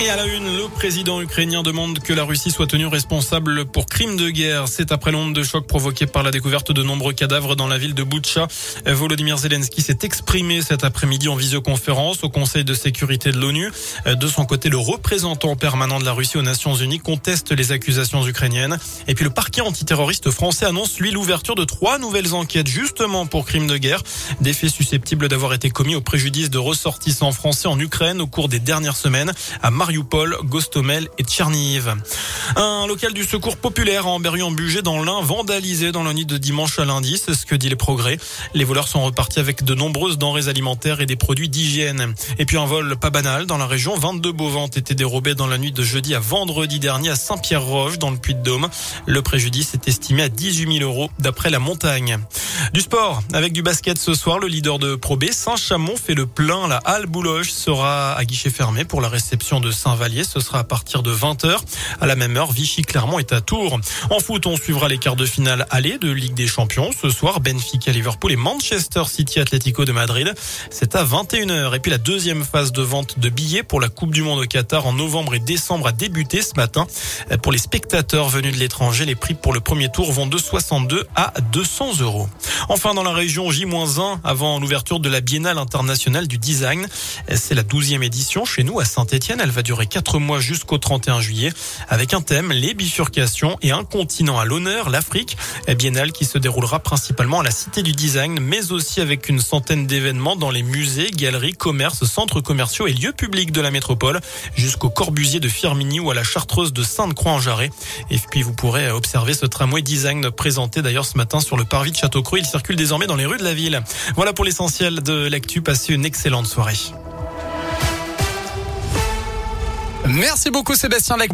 Et à la une, le président ukrainien demande que la Russie soit tenue responsable pour crimes de guerre. C'est après l'onde de choc provoquée par la découverte de nombreux cadavres dans la ville de Boutcha. Volodymyr Zelensky s'est exprimé cet après-midi en visioconférence au Conseil de sécurité de l'ONU. De son côté, le représentant permanent de la Russie aux Nations Unies conteste les accusations ukrainiennes. Et puis le parquet antiterroriste français annonce lui l'ouverture de trois nouvelles enquêtes justement pour crimes de guerre. Des faits susceptibles d'avoir été commis au préjudice de ressortissants français en Ukraine au cours des dernières semaines à Gostomel et Tcherniv. Un local du secours populaire en Berry-en-Bugey dans l'Ain vandalisé dans la nuit de dimanche à lundi, c'est ce que dit les progrès. Les voleurs sont repartis avec de nombreuses denrées alimentaires et des produits d'hygiène. Et puis un vol pas banal dans la région, 22 bovins ont été dérobés dans la nuit de jeudi à vendredi dernier à Saint-Pierre-Roche dans le Puy-de-Dôme. Le préjudice est estimé à 18 000 euros d'après la montagne. Du sport, avec du basket ce soir, le leader de Pro B, Saint-Chamond, fait le plein. La Halle Boulogne sera à guichet fermé pour la réception de Saint-Vallier. Ce sera à partir de 20h. À la même heure, Vichy-Clermont est à Tours. En foot, on suivra les quarts de finale aller de Ligue des Champions. Ce soir, Benfica, Liverpool et Manchester City Atlético de Madrid. C'est à 21h. Et puis la deuxième phase de vente de billets pour la Coupe du Monde au Qatar en novembre et décembre a débuté ce matin. Pour les spectateurs venus de l'étranger, les prix pour le premier tour vont de 62 à 200 euros. Enfin, dans la région J-1 avant l'ouverture de la Biennale internationale du design. C'est la douzième édition chez nous à Saint-Etienne. Elle va durer quatre mois jusqu'au 31 juillet avec un thème, les bifurcations et un continent à l'honneur, l'Afrique. Biennale qui se déroulera principalement à la Cité du Design, mais aussi avec une centaine d'événements dans les musées, galeries, commerces, centres commerciaux et lieux publics de la métropole, jusqu'au Corbusier de Firminy ou à la Chartreuse de Sainte-Croix-en-Jarret. Et puis vous pourrez observer ce tramway design présenté d'ailleurs ce matin sur le parvis de Château-Creux. Il circule désormais dans les rues de la ville. Voilà pour l'essentiel de l'actu. Passez une excellente soirée. Merci beaucoup Sébastien